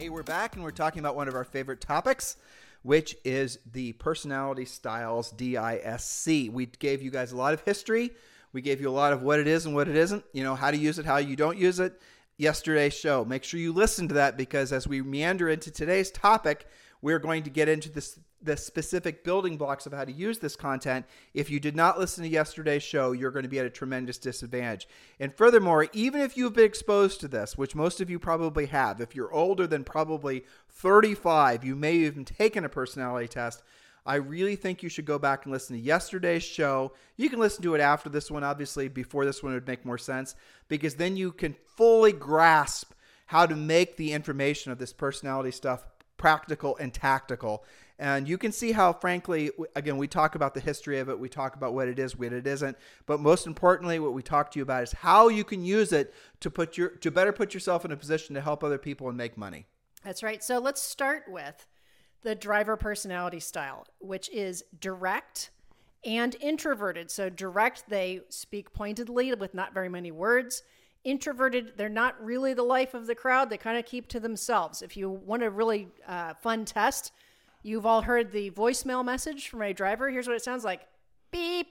Hey, we're back and we're talking about one of our favorite topics, which is the personality styles DISC. We gave you guys a lot of history. We gave you a lot of what it is and what it isn't, you know, how to use it, how you don't use it. Yesterday's show. Make sure you listen to that because as we meander into today's topic, we're going to get into this the specific building blocks of how to use this content. If you did not listen to yesterday's show, you're going to be at a tremendous disadvantage. And furthermore, even if you've been exposed to this, which most of you probably have, if you're older than probably 35, you may have even taken a personality test. I really think you should go back and listen to yesterday's show. You can listen to it after this one, obviously, before this one would make more sense, because then you can fully grasp how to make the information of this personality stuff practical and tactical. And you can see how, frankly, again, we talk about the history of it, we talk about what it is, what it isn't, but most importantly, what we talk to you about is how you can use it to put your to better put yourself in a position to help other people and make money. That's right. So let's start with the driver personality style, which is direct and introverted. So direct, they speak pointedly with not very many words introverted they're not really the life of the crowd they kind of keep to themselves if you want a really uh, fun test You've all heard the voicemail message from a driver. Here's what it sounds like beep.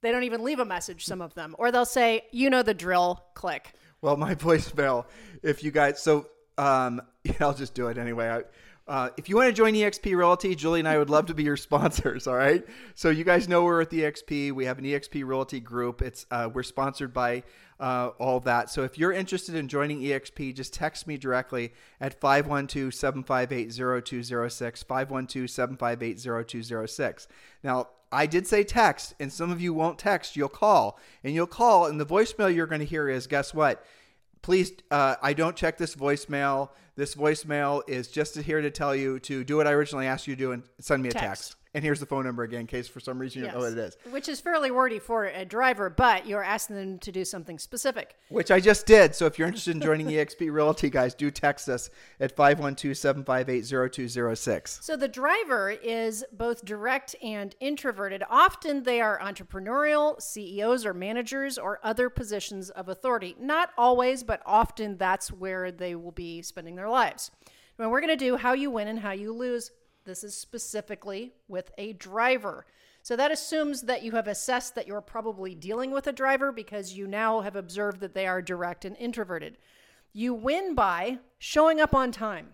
They don't even leave a message, some of them. Or they'll say, you know the drill, click. Well, my voicemail, if you guys, so um, yeah, I'll just do it anyway. I, uh, if you want to join EXP Realty, Julie and I would love to be your sponsors. All right. So you guys know we're at the EXP. We have an EXP Realty group. It's uh, we're sponsored by uh, all that. So if you're interested in joining EXP, just text me directly at 512-758-0206, 512-758-0206. Now, I did say text, and some of you won't text. You'll call, and you'll call, and the voicemail you're going to hear is, guess what? Please, uh, I don't check this voicemail. This voicemail is just here to tell you to do what I originally asked you to do and send me a text. text. And here's the phone number again, in case for some reason you yes. don't know what it is. Which is fairly wordy for a driver, but you're asking them to do something specific. Which I just did. So if you're interested in joining EXP Realty, guys, do text us at 512 758 0206. So the driver is both direct and introverted. Often they are entrepreneurial, CEOs or managers, or other positions of authority. Not always, but often that's where they will be spending their lives. And we're going to do how you win and how you lose this is specifically with a driver. So that assumes that you have assessed that you're probably dealing with a driver because you now have observed that they are direct and introverted. You win by showing up on time,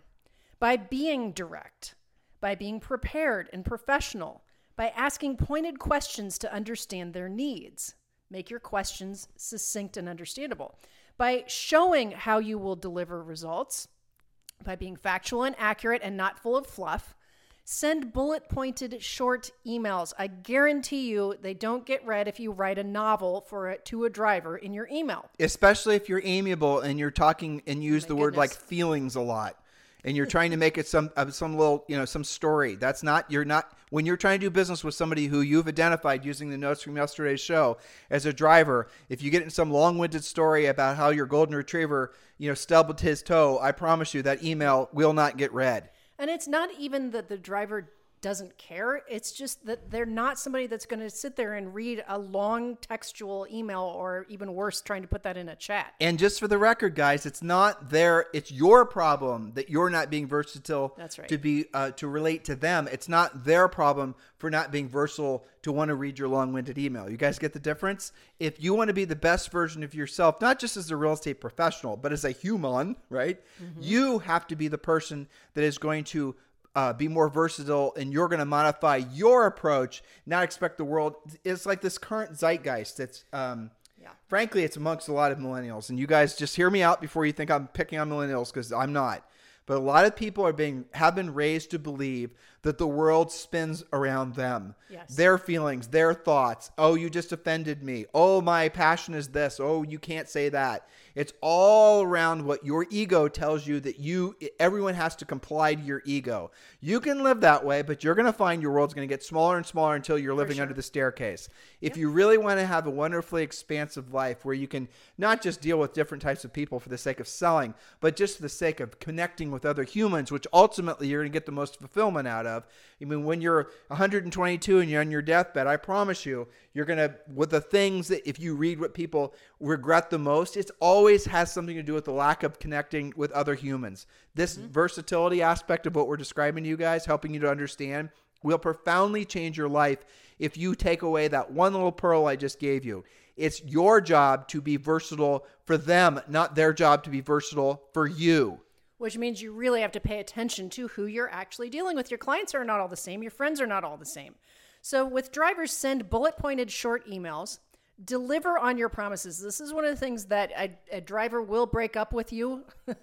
by being direct, by being prepared and professional, by asking pointed questions to understand their needs. Make your questions succinct and understandable. By showing how you will deliver results, by being factual and accurate and not full of fluff, Send bullet pointed short emails. I guarantee you they don't get read if you write a novel for a, to a driver in your email. Especially if you're amiable and you're talking and use oh the word like feelings a lot. And you're trying to make it some uh, some little you know some story. That's not you're not when you're trying to do business with somebody who you've identified using the notes from yesterday's show as a driver. If you get in some long-winded story about how your golden retriever you know stubbed his toe, I promise you that email will not get read. And it's not even that the driver doesn't care. It's just that they're not somebody that's going to sit there and read a long textual email or even worse, trying to put that in a chat. And just for the record, guys, it's not their, it's your problem that you're not being versatile that's right. to be, uh, to relate to them. It's not their problem for not being versatile to want to read your long winded email. You guys get the difference? If you want to be the best version of yourself, not just as a real estate professional, but as a human, right? Mm-hmm. You have to be the person that is going to uh, be more versatile and you're going to modify your approach, not expect the world. It's like this current zeitgeist that's, um, yeah. frankly, it's amongst a lot of millennials. And you guys just hear me out before you think I'm picking on millennials because I'm not. But a lot of people are being have been raised to believe that the world spins around them. Yes. Their feelings, their thoughts. Oh, you just offended me. Oh, my passion is this. Oh, you can't say that. It's all around what your ego tells you that you everyone has to comply to your ego. You can live that way, but you're going to find your world's going to get smaller and smaller until you're living under the staircase. If you really want to have a wonderfully expansive life where you can not just deal with different types of people for the sake of selling, but just for the sake of connecting with other humans, which ultimately you're going to get the most fulfillment out of. I mean, when you're 122 and you're on your deathbed, I promise you, you're going to, with the things that if you read what people regret the most, it always has something to do with the lack of connecting with other humans. This mm-hmm. versatility aspect of what we're describing to you guys, helping you to understand, will profoundly change your life if you take away that one little pearl I just gave you. It's your job to be versatile for them, not their job to be versatile for you. Which means you really have to pay attention to who you're actually dealing with. Your clients are not all the same, your friends are not all the same. So, with drivers, send bullet pointed short emails. Deliver on your promises. This is one of the things that a, a driver will break up with you,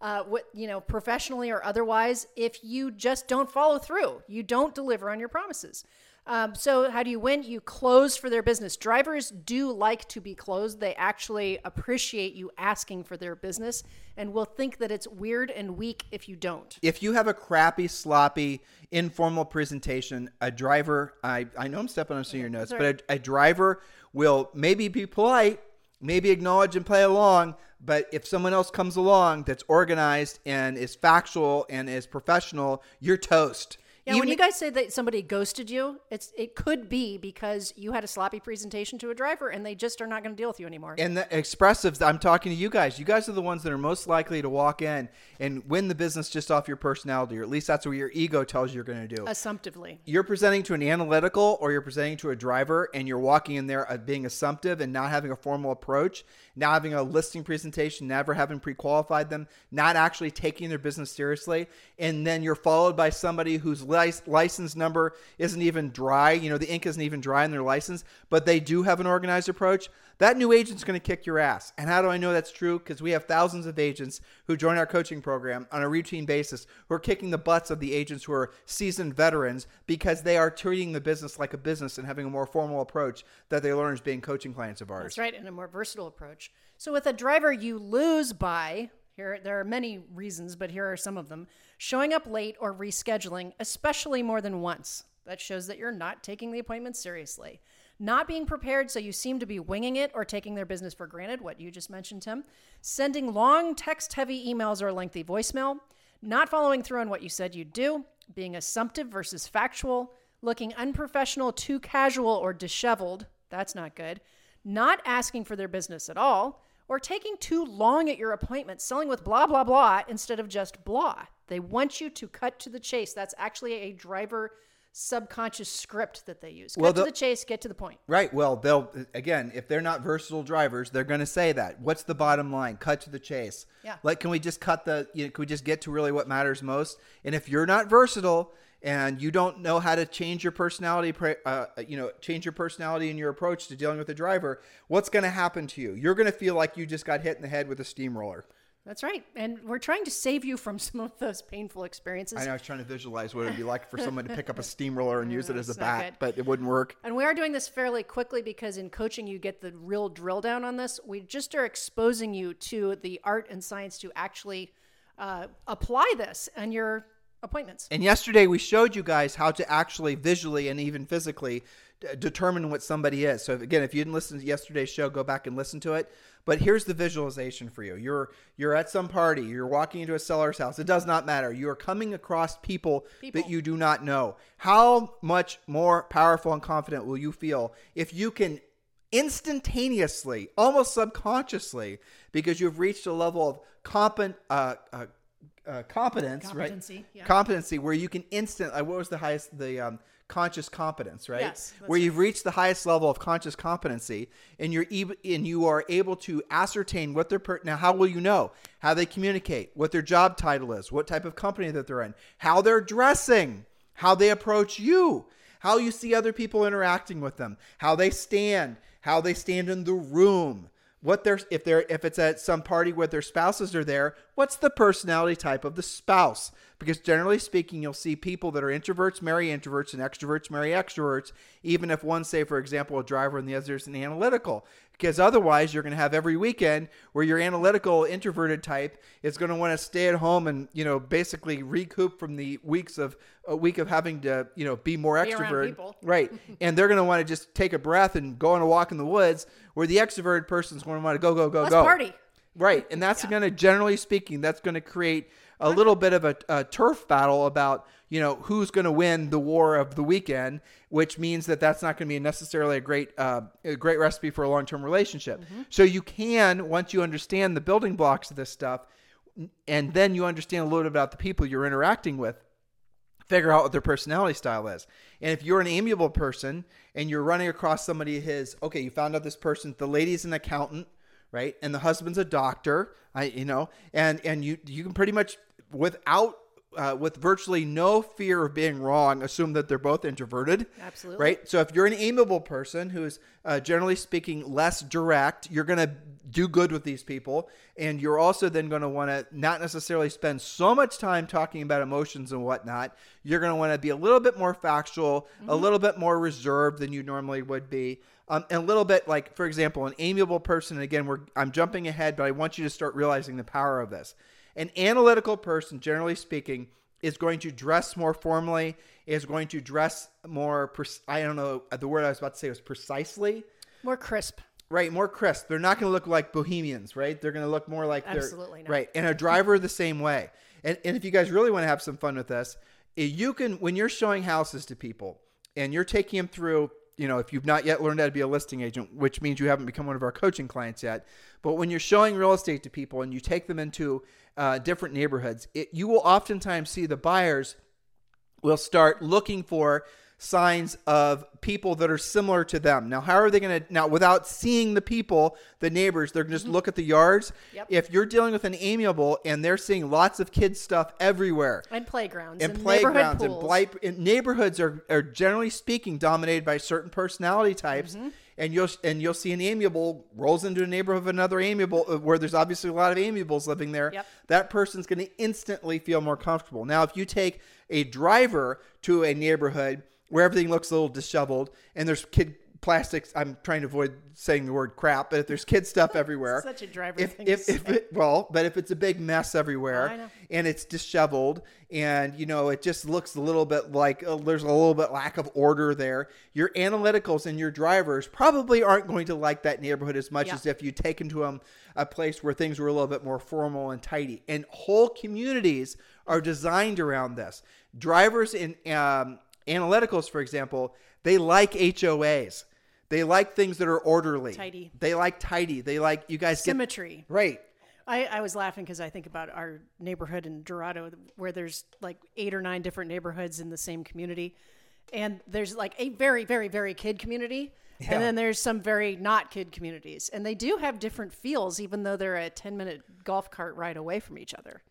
uh, what you know, professionally or otherwise, if you just don't follow through. You don't deliver on your promises. Um, so, how do you win? You close for their business. Drivers do like to be closed. They actually appreciate you asking for their business and will think that it's weird and weak if you don't. if you have a crappy, sloppy, informal presentation, a driver, I, I know I'm stepping on some of your notes, but a, a driver will maybe be polite, maybe acknowledge and play along. But if someone else comes along that's organized and is factual and is professional, you're toast. Yeah, when Even- you guys say that somebody ghosted you, it's it could be because you had a sloppy presentation to a driver and they just are not going to deal with you anymore. And the expressives, I'm talking to you guys. You guys are the ones that are most likely to walk in and win the business just off your personality, or at least that's what your ego tells you you're going to do. Assumptively. you're presenting to an analytical or you're presenting to a driver and you're walking in there being assumptive and not having a formal approach, not having a listing presentation, never having pre-qualified them, not actually taking their business seriously, and then you're followed by somebody whose lic- license number isn't even dry, you know, the ink isn't even dry in their license, but they do have an organized approach. That new agent's going to kick your ass. And how do I know that's true? Because we have thousands of agents who join our coaching program on a routine basis who are kicking the butts of the agents who are seasoned veterans because they are treating the business like a business and having a more formal approach that they learn as being coaching clients of ours. That's right, and a more versatile approach. So with a driver, you lose by here. There are many reasons, but here are some of them: showing up late or rescheduling, especially more than once. That shows that you're not taking the appointment seriously. Not being prepared, so you seem to be winging it or taking their business for granted, what you just mentioned, Tim. Sending long text heavy emails or lengthy voicemail. Not following through on what you said you'd do. Being assumptive versus factual. Looking unprofessional, too casual, or disheveled. That's not good not asking for their business at all, or taking too long at your appointment, selling with blah, blah, blah instead of just blah. They want you to cut to the chase. That's actually a driver subconscious script that they use. Cut Well, to the- chase, get to the point. Right. Well, they'll again, if they're not versatile drivers, they're going to say that. What's the bottom line? Cut to the chase. Yeah. Like, can we just cut the? You know, can we just get to really what matters most? And if you're not versatile and you don't know how to change your personality, uh, you know, change your personality and your approach to dealing with a driver, what's going to happen to you? You're going to feel like you just got hit in the head with a steamroller. That's right. And we're trying to save you from some of those painful experiences. I know I was trying to visualize what it would be like for someone to pick up a steamroller and use it as a bat, but it wouldn't work. And we are doing this fairly quickly because in coaching, you get the real drill down on this. We just are exposing you to the art and science to actually uh, apply this on your appointments. And yesterday we showed you guys how to actually visually and even physically d- determine what somebody is. So again, if you didn't listen to yesterday's show, go back and listen to it. But here's the visualization for you. You're you're at some party, you're walking into a seller's house. It does not matter. You are coming across people, People. that you do not know. How much more powerful and confident will you feel if you can instantaneously, almost subconsciously, because you've reached a level of competent uh, uh, uh, competence, Competency, right? yeah. Competency, where you can instant. Uh, what was the highest? The um, conscious competence, right? Yes, where you've reached the highest level of conscious competency, and you're eb- and you are able to ascertain what their per- now. How will you know how they communicate? What their job title is? What type of company that they're in? How they're dressing? How they approach you? How you see other people interacting with them? How they stand? How they stand in the room? What they're if they're if it's at some party where their spouses are there what's the personality type of the spouse Because generally speaking, you'll see people that are introverts marry introverts and extroverts marry extroverts, even if one, say, for example, a driver and the other is an analytical. Because otherwise, you're going to have every weekend where your analytical introverted type is going to want to stay at home and you know basically recoup from the weeks of a week of having to you know be more Be around extrovert, right? and they're going to want to just take a breath and go on a walk in the woods, where the extroverted person's going to want to go, go, go, Let's go. party. Right. And that's going to, generally speaking, that's going to create a little bit of a, a turf battle about, you know, who's going to win the war of the weekend, which means that that's not going to be necessarily a great, uh, a great recipe for a long term relationship. So you can, once you understand the building blocks of this stuff, and then you understand a little bit about the people you're interacting with, figure out what their personality style is. And if you're an amiable person and you're running across somebody his okay, you found out this person, the lady's an accountant, right? And the husband's a doctor, I you know, and and you you can pretty much without uh, with virtually no fear of being wrong, assume that they're both introverted. Absolutely. Right. So if you're an amiable person who's uh, generally speaking less direct, you're going to do good with these people. And you're also then going to want to not necessarily spend so much time talking about emotions and whatnot. You're going to want to be a little bit more factual, a little bit more reserved than you normally would be. Um, and a little bit like, for example, an amiable person. Again, we're I'm jumping ahead, but I want you to start realizing the power of this. An analytical person, generally speaking, is going to dress more formally, is going to dress more, pre- I don't know, the word I was about to say was precisely, More crisp. right? More crisp. They're not going to look like bohemians, right? They're going to look more like they're, Absolutely not. right. And a driver the same way. And, and if you guys really want to have some fun with this, eh, you can, when you're showing houses to people and you're taking them through, you know, if you've not yet learned how to be a listing agent, which means you haven't become one of our coaching clients yet, but when you're showing real estate to people and you take them into uh, different neighborhoods, it, you will oftentimes see the buyers will start looking for signs of people that are similar to them. Now, how are they going to now without seeing the people, the neighbors, they're going to just look at the yards. Yep. If you're dealing with an amiable and they're seeing lots of kids stuff everywhere, And playgrounds. and and playgrounds and, blight, and neighborhoods are, are generally speaking dominated by certain personality types Mm-hmm. and you'll and you'll see an amiable rolls into a neighborhood of another amiable uh, where there's obviously a lot of amiables living there Yep. that person's going to instantly feel more comfortable now if you take a driver to a neighborhood where everything looks a little disheveled and there's kid plastics i'm trying to avoid saying the word crap but if there's kid stuff everywhere Such a driver if, thing to if, if it, well but if it's a big mess everywhere and it's disheveled and you know it just looks a little bit like uh, there's a little bit lack of order there your analyticals and your drivers probably aren't going to like that neighborhood as much Yeah. as if you take them a place where things were a little bit more formal and tidy. And whole communities are designed around this. Drivers in um, analyticals for example they like hoas they like things that are orderly Tidy. they like tidy they like you guys get Symmetry. right I, I was laughing because I think about our neighborhood in Dorado where there's like eight or nine different neighborhoods in the same community. And there's like a very, very, very kid community. Yeah. And then there's some very not kid communities. And they do have different feels, even though they're a 10 minute golf cart ride away from each other.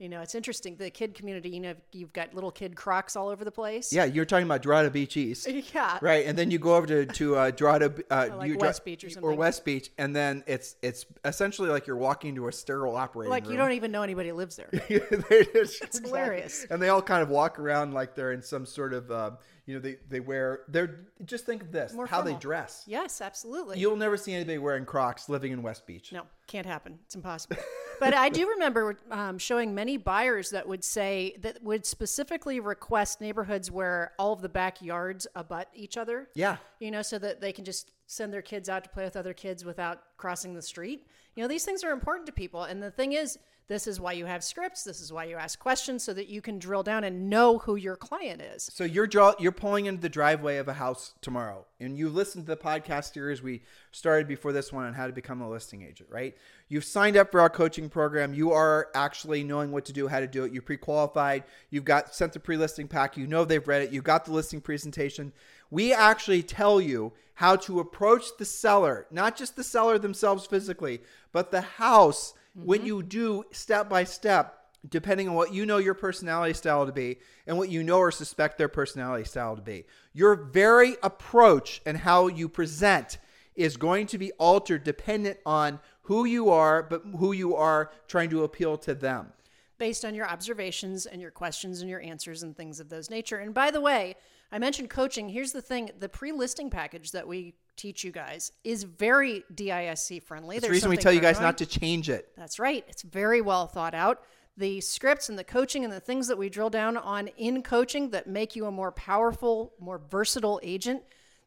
You know, it's interesting. The kid community, you know, you've got little kid crocs all over the place. Yeah, you're talking about Dorado Beach East. Yeah. Right, and then you go over to to uh, Dorado, uh, like you West Beach or something. West Beach, and then it's it's essentially like you're walking into a sterile operating room. Like room. you don't even know anybody lives there. it's hilarious. and they all kind of walk around like they're in some sort of, uh, you know, they they wear. They're just think of this: More how they dress. yes, absolutely. You'll never see anybody wearing Crocs living in West Beach. No, can't happen. It's impossible. but I do remember um, showing many buyers that would say that would specifically request neighborhoods where all of the backyards abut each other. Yeah. You know, so that they can just send their kids out to play with other kids without crossing the street. You know, these things are important to people. And the thing is, this is why you have scripts. This is why you ask questions so that you can drill down and know who your client is. So you're draw you're pulling into the driveway of a house tomorrow, and you listened to the podcast series we started before this one on how to become a listing agent, right? You've signed up for our coaching program. You are actually knowing what to do, how to do it. You're pre-qualified. You've got sent the pre-listing pack. You know they've read it. You've got the listing presentation. We actually tell you how to approach the seller, not just the seller themselves physically, but the house when mm-hmm. you do step by step depending on what you know your personality style to be and what you know or suspect their personality style to be. Your very approach and how you present is going to be altered dependent on who you are, but who you are trying to appeal to them. based on your observations and your questions and your answers and things of those nature. And by the way, I mentioned coaching. Here's the thing the pre listing package that we teach you guys is very DISC friendly. That's the reason we tell you guys not to change it. That's right. It's very well thought out. The scripts and the coaching and the things that we drill down on in coaching that make you a more powerful, more versatile agent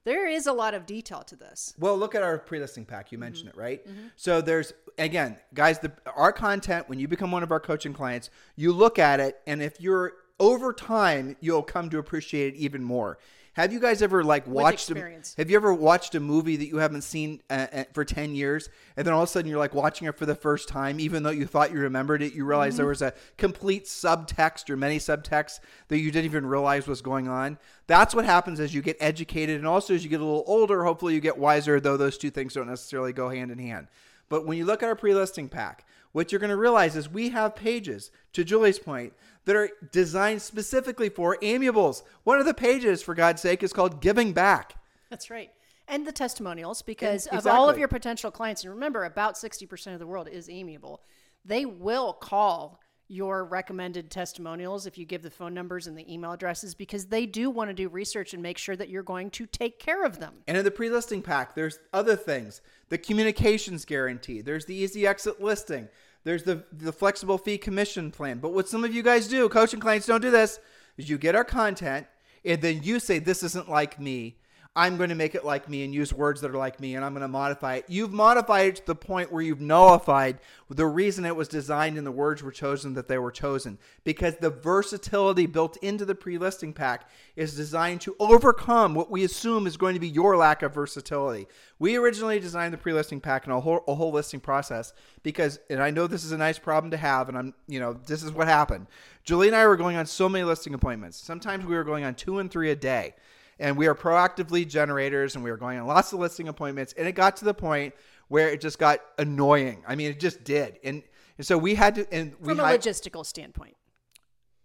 there is a lot of detail to this. Well, look at our pre-listing pack. You mentioned mm-hmm. it, right? Mm-hmm. So there's again, guys, the our content when you become one of our coaching clients, you look at it and if you're over time, you'll come to appreciate it even more. Have you guys ever like watched? A, have you ever watched a movie that you haven't seen uh, uh, for ten years, and then all of a sudden you're like watching it for the first time, even though you thought you remembered it, you realize mm-hmm. there was a complete subtext or many subtexts that you didn't even realize was going on. That's what happens as you get educated, and also as you get a little older. Hopefully, you get wiser. Though those two things don't necessarily go hand in hand. But when you look at our pre-listing pack, what you're going to realize is we have pages. To Julie's point that are designed specifically for amiables. One of the pages, for God's sake, is called Giving Back. That's right. And the testimonials, because exactly. of all of your potential clients, and remember, about 60% of the world is amiable, they will call your recommended testimonials if you give the phone numbers and the email addresses because they do want to do research and make sure that you're going to take care of them. And in the pre listing pack, there's other things the communications guarantee, there's the easy exit listing, there's the the flexible fee commission plan. But what some of you guys do, coaching clients don't do this, is you get our content and then you say this isn't like me. I'm going to make it like me and use words that are like me and I'm going to modify it. You've modified it to the point where you've nullified the reason it was designed and the words were chosen that they were chosen. Because the versatility built into the pre listing pack is designed to overcome what we assume is going to be your lack of versatility. We originally designed the pre listing pack and a whole, a whole listing process because, and I know this is a nice problem to have, and I'm, you know, this is what happened. Julie and I were going on so many listing appointments. Sometimes we were going on two and three a day and we are proactively generators and we were going on lots of listing appointments. And it got to the point where it just got annoying. I mean it just did. And, and so we had to and we from a had, logistical standpoint.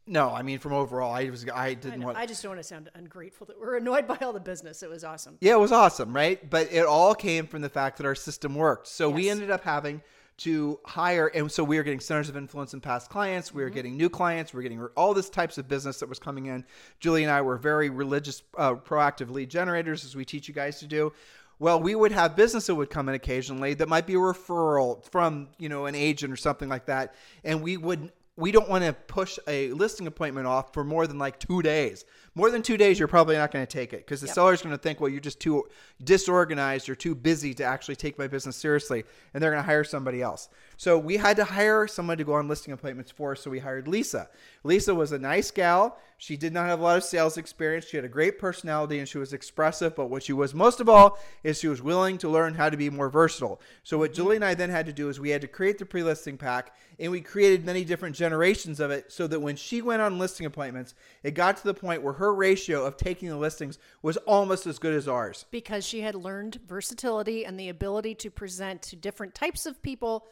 No i mean from overall i was i didn't I want i just don't want to sound ungrateful that we're annoyed by all the business. It was awesome. Yeah it was awesome right? But it all came from the fact that our system worked. So yes. we ended up having to hire and so we were getting centers of influence and past clients we were mm-hmm. getting new clients we were getting all this types of business that was coming in julie and i were very religious uh, proactive lead generators as we teach you guys to do well we would have business that would come in occasionally that might be a referral from you know an agent or something like that and we would we don't want to push a listing appointment off for more than like two days more than two days, you're probably not going to take it because the yep. seller's going to think, well, you're just too disorganized or too busy to actually take my business seriously, and they're going to hire somebody else. So we had to hire someone to go on listing appointments for us. So we hired Lisa. Lisa was a nice gal. She did not have a lot of sales experience. She had a great personality and she was expressive. But what she was most of all is she was willing to learn how to be more versatile. So what Julie and I then had to do is we had to create the pre-listing pack and we created many different generations of it so that when she went on listing appointments, it got to the point where her ratio of taking the listings was almost as good as ours. Because she had learned versatility and the ability to present to different types of people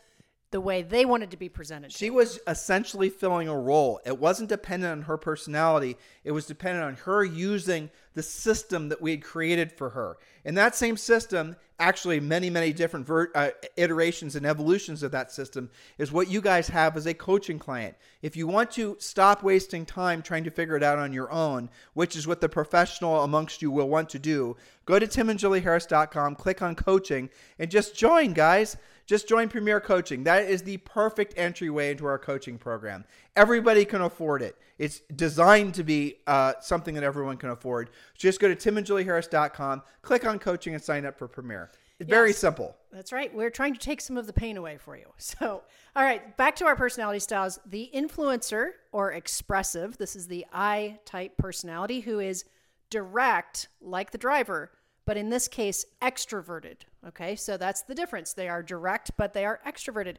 the way they wanted to be presented. She was essentially filling a role. It wasn't dependent on her personality, it was dependent on her using the system that we had created for her. And that same system, actually, many, many different ver- uh, iterations and evolutions of that system, is what you guys have as a coaching client. If you want to stop wasting time trying to figure it out on your own, which is what the professional amongst you will want to do, go to timandjulieharris.com, click on coaching, and just join, guys. Just join Premier Coaching. That is the perfect entryway into our coaching program. Everybody can afford it. It's designed to be uh, something that everyone can afford. Just go to timandjulieharris.com, click on coaching, and sign up for Premier. It's yes, very simple. That's right. We're trying to take some of the pain away for you. So, all right, back to our personality styles. The influencer or expressive, this is the I type personality who is direct, like the driver, but in this case, extroverted. Okay, so that's the difference. They are direct, but they are extroverted.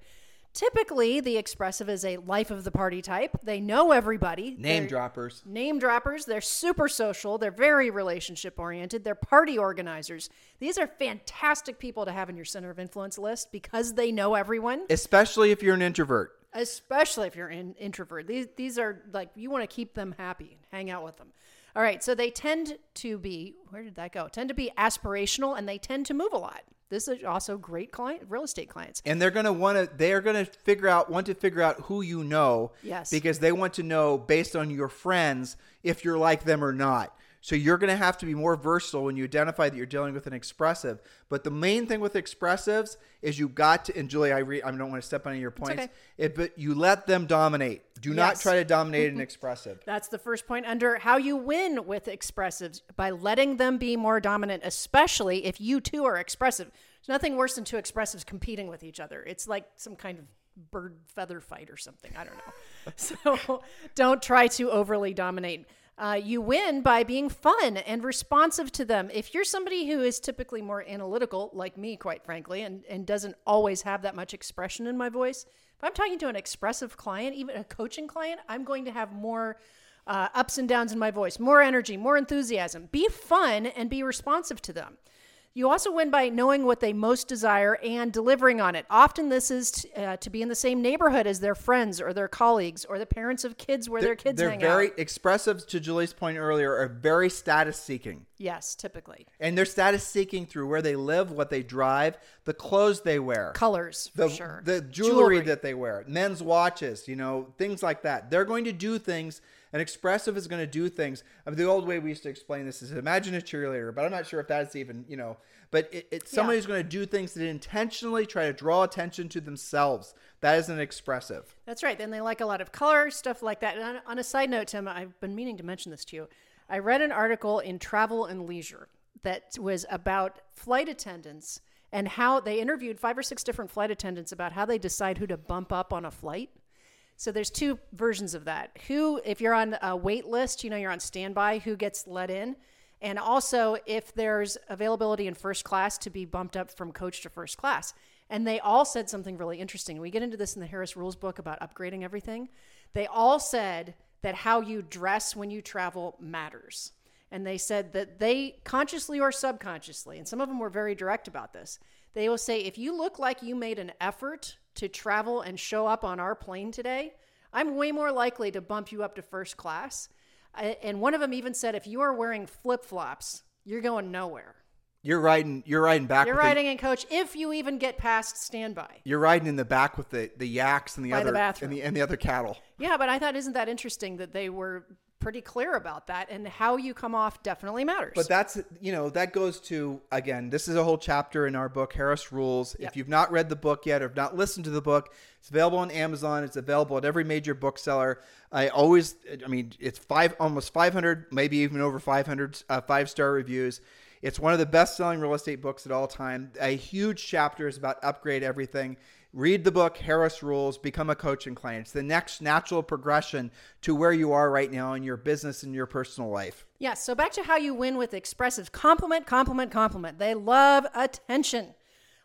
Typically, the expressive is a life of the party type. They know everybody. Name They're droppers. Name droppers. They're super social. They're very relationship oriented. They're party organizers. These are fantastic people to have in your center of influence list because they know everyone. Especially if you're an introvert. especially if you're an introvert. These these are like you want to keep them happy, hang out with them. All right, so they tend to be where did that go? Tend to be aspirational and they tend to move a lot. This is also great client real estate clients. and they're going to want to they are going to figure out want to figure out who you know Yes. because they want to know based on your friends if you're like them or not so you're going to have to be more versatile when you identify that you're dealing with an expressive but the main thing with expressives is you got to and julie i, re, I don't want to step on any of your points okay. it, but you let them dominate do not try to dominate an expressive That's the first point under how you win with expressives by letting them be more dominant, especially if you too are expressive. There's nothing worse than two expressives competing with each other. It's like some kind of bird feather fight or something. I don't know. so don't try to overly dominate. Uh, you win by being fun and responsive to them. If you're somebody who is typically more analytical, like me, quite frankly, and, and doesn't always have that much expression in my voice, if I'm talking to an expressive client, even a coaching client, I'm going to have more uh, ups and downs in my voice, more energy, more enthusiasm. Be fun and be responsive to them. You also win by knowing what they most desire and delivering on it. Often, this is t- uh, to be in the same neighborhood as their friends or their colleagues or the parents of kids where their kids they're hang very out. expressives to julie's point earlier are very status seeking Yes, typically. and they're status seeking through where they live what they drive the clothes they wear Colors, the, for sure. the jewelry, that they wear, men's watches, you know, things like that. They're going to do things. An expressive is going to do things. I mean, the old way we used to explain this is imagine a cheerleader, but I'm not sure if that's even, you know, but it, it's somebody Yeah. who's going to do things that intentionally try to draw attention to themselves. That is an expressive. That's right. Then they like a lot of color, stuff like that. And on, on a side note, Tim, I've been meaning to mention this to you. I read an article in Travel and Leisure that was about flight attendants and how they interviewed five or six different flight attendants about how they decide who to bump up on a flight. So there's two versions of that. Who, if you're on a wait list, you know you're on standby, who gets let in, and also if there's availability in first class to be bumped up from coach to first class. And they all said something really interesting. We get into this in the Harris Rules book about upgrading everything. They all said that how you dress when you travel matters. And they said that they consciously or subconsciously, and some of them were very direct about this, they will say, if you look like you made an effort to travel and show up on our plane today, I'm way more likely to bump you up to first class. And one of them even said, if you are wearing flip flops, you're going nowhere. You're riding. You're riding back. You're with the- riding in coach if you even get past standby. you're riding in the back with the, the yaks and the By other bathroom. and the and the other cattle. Yeah, but I thought, isn't that interesting that they were pretty clear about that and how you come off definitely matters. But that's you know that goes to again. This is a whole chapter in our book Harris Rules. Yep. If you've not read the book yet or have not listened to the book, it's available on Amazon. It's available at every major bookseller. I always, I mean, it's five almost 500, maybe even over 500 uh, five star reviews. It's one of the best selling real estate books at all time. A huge chapter is about upgrade everything. Read the book Harris Rules, become a coaching client. It's the next natural progression to where you are right now in your business and your personal life. Yes. So back to how you win with expressive compliment, compliment, compliment. They love attention.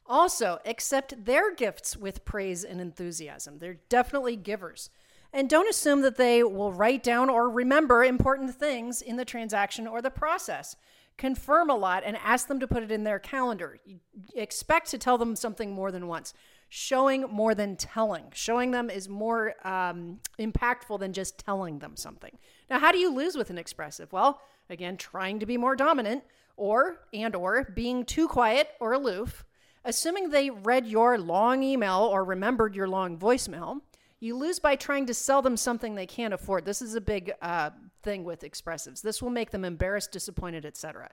Also, accept their gifts with praise and enthusiasm. They're definitely givers. And don't assume that they will write down or remember important things in the transaction or the process. Confirm a lot and ask them to put it in their calendar. You expect to tell them something more than once. Showing more than telling. Showing them is more um, impactful than just telling them something. Now, how do you lose with an expressive? Well, again, trying to be more dominant, or and or being too quiet or aloof. Assuming they read your long email or remembered your long voicemail, you lose by trying to sell them something they can't afford. This is a big uh, thing with expressives. This will make them embarrassed, disappointed, etc.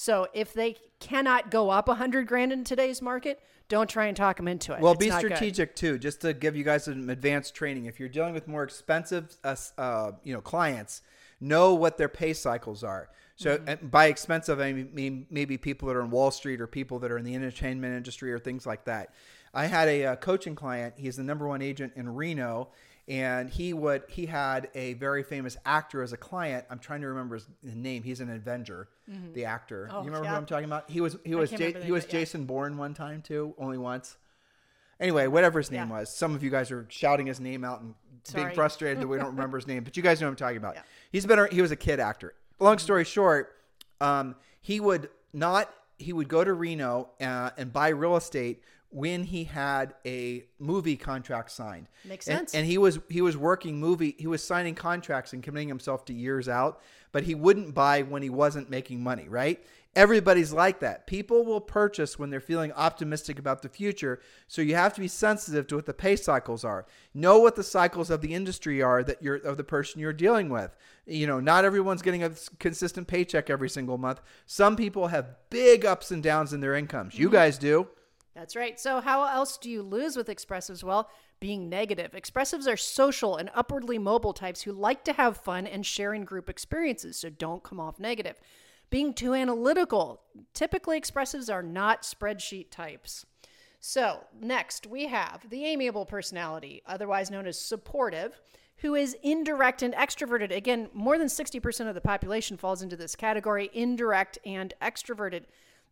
So if they cannot go up a hundred grand in today's market, don't try and talk them into it. Well, It's be good. strategic too. Just to give you guys some advanced training, if you're dealing with more expensive, uh, uh, you know, clients, know what their pay cycles are. So, Mm-hmm. by expensive, I mean maybe people that are in Wall Street or people that are in the entertainment industry or things like that. I had a, uh coaching client. He's the number one agent in Reno, and he would he had a very famous actor as a client. I'm trying to remember his name. He's an Avenger, the actor. Oh, you remember yeah. who I'm talking about? He was he was can't Ja- remember the he name, was but yeah. Jason Bourne one time too, only once. Anyway, whatever his name Yeah. was. Some of you guys are shouting his name out and Sorry. being frustrated that we don't remember his name, but you guys know what I'm talking about. Yeah. He's been he was a kid actor. Long story short, um, he would not he would go to Reno uh, and buy real estate when he had a movie contract signed. Makes And- sense. And, he was he was working movie. He was signing contracts and committing himself to years out. But he wouldn't buy when he wasn't making money. Right? Everybody's like that. People will purchase when they're feeling optimistic about the future. So you have to be sensitive to what the pay cycles are. Know what the cycles of the industry are that you're of the person you're dealing with. You know, not everyone's getting a consistent paycheck every single month. Some people have big ups and downs in their incomes. You mm-hmm. guys do. That's right. So, how else do you lose with expressives? Well, being negative. Expressives are social and upwardly mobile types who like to have fun and share in group experiences, so don't come off negative. Being too analytical. Typically, expressives are not spreadsheet types. So, next we have the amiable personality, otherwise known as supportive, who is indirect and extroverted. Again, more than 60% of the population falls into this category indirect and extroverted.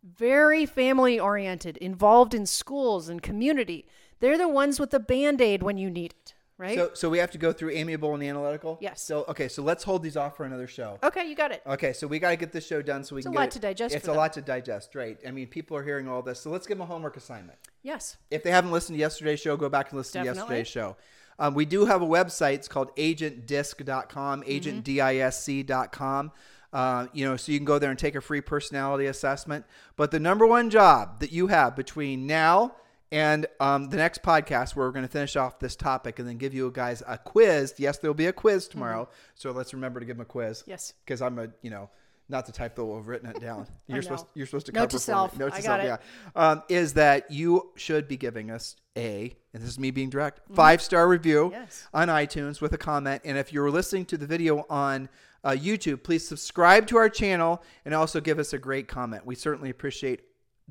Very family oriented, involved in schools and community. They're the ones with the band aid when you need it, right? So, so we have to go through amiable and analytical. Yes. So, okay, so let's hold these off for another show. okay, you got it. Okay, so we got to get this show done so we It's can a lot it- to digest It's a them. lot to digest, right? I mean, people are hearing all this, so let's give them a homework assignment. Yes. If they haven't listened to yesterday's show, go back and listen Definitely. to yesterday's show. Um, we do have a website. It's called agentdisc.com, agentdisc.com. Uh, you know, so you can go there and take a free personality assessment. But the number one job that you have between now and um, the next podcast, where we're going to finish off this topic and then give you guys a quiz. Yes, there'll be a quiz tomorrow. So let's remember to give them a quiz. Yes. Because I'm a, you know, not the type that will have written it down. You're supposed you're supposed to Note to self. Note to self, yeah. Um, is that you should be giving us a, and this is me being direct, five star review Mm-hmm. Yes. on iTunes with a comment. And if you're listening to the video on uh, YouTube, please subscribe to our channel and also give us a great comment. We certainly appreciate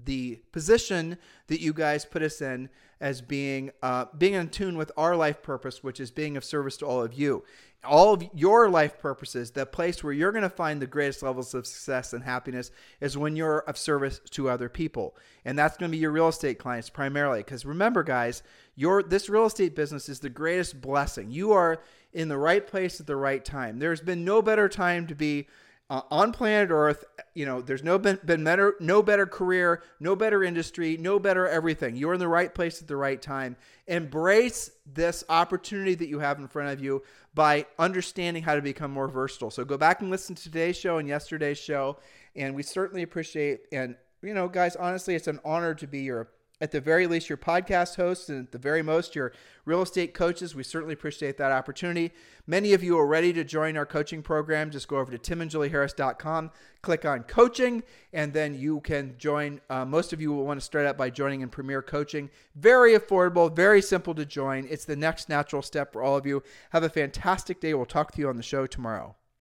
the position that you guys put us in as being uh, being in tune with our life purpose, which is being of service to all of you. All of your life purposes, the place where you're going to find the greatest levels of success and happiness is when you're of service to other people, and that's going to be your real estate clients primarily. Because remember, guys, your this real estate business is the greatest blessing. You are in the right place at the right time. There's been no better time to be uh, on planet Earth, you know, there's no been, been better, no better career, no better industry, no better everything. You're in the right place at the right time. Embrace this opportunity that you have in front of you by understanding how to become more versatile. So go back and listen to today's show and yesterday's show, and we certainly appreciate. And you know, guys, honestly, it's an honor to be your at the very least your podcast hosts and at the very most your real estate coaches. We certainly appreciate that opportunity. Many of you are ready to join our coaching program. Just go over to timandjulieharris.com click on coaching and then you can join uh, most of you will want to start out by joining in premier coaching. Very affordable very simple to join. It's the next natural step for all of you. Have a fantastic day. We'll talk to you on the show tomorrow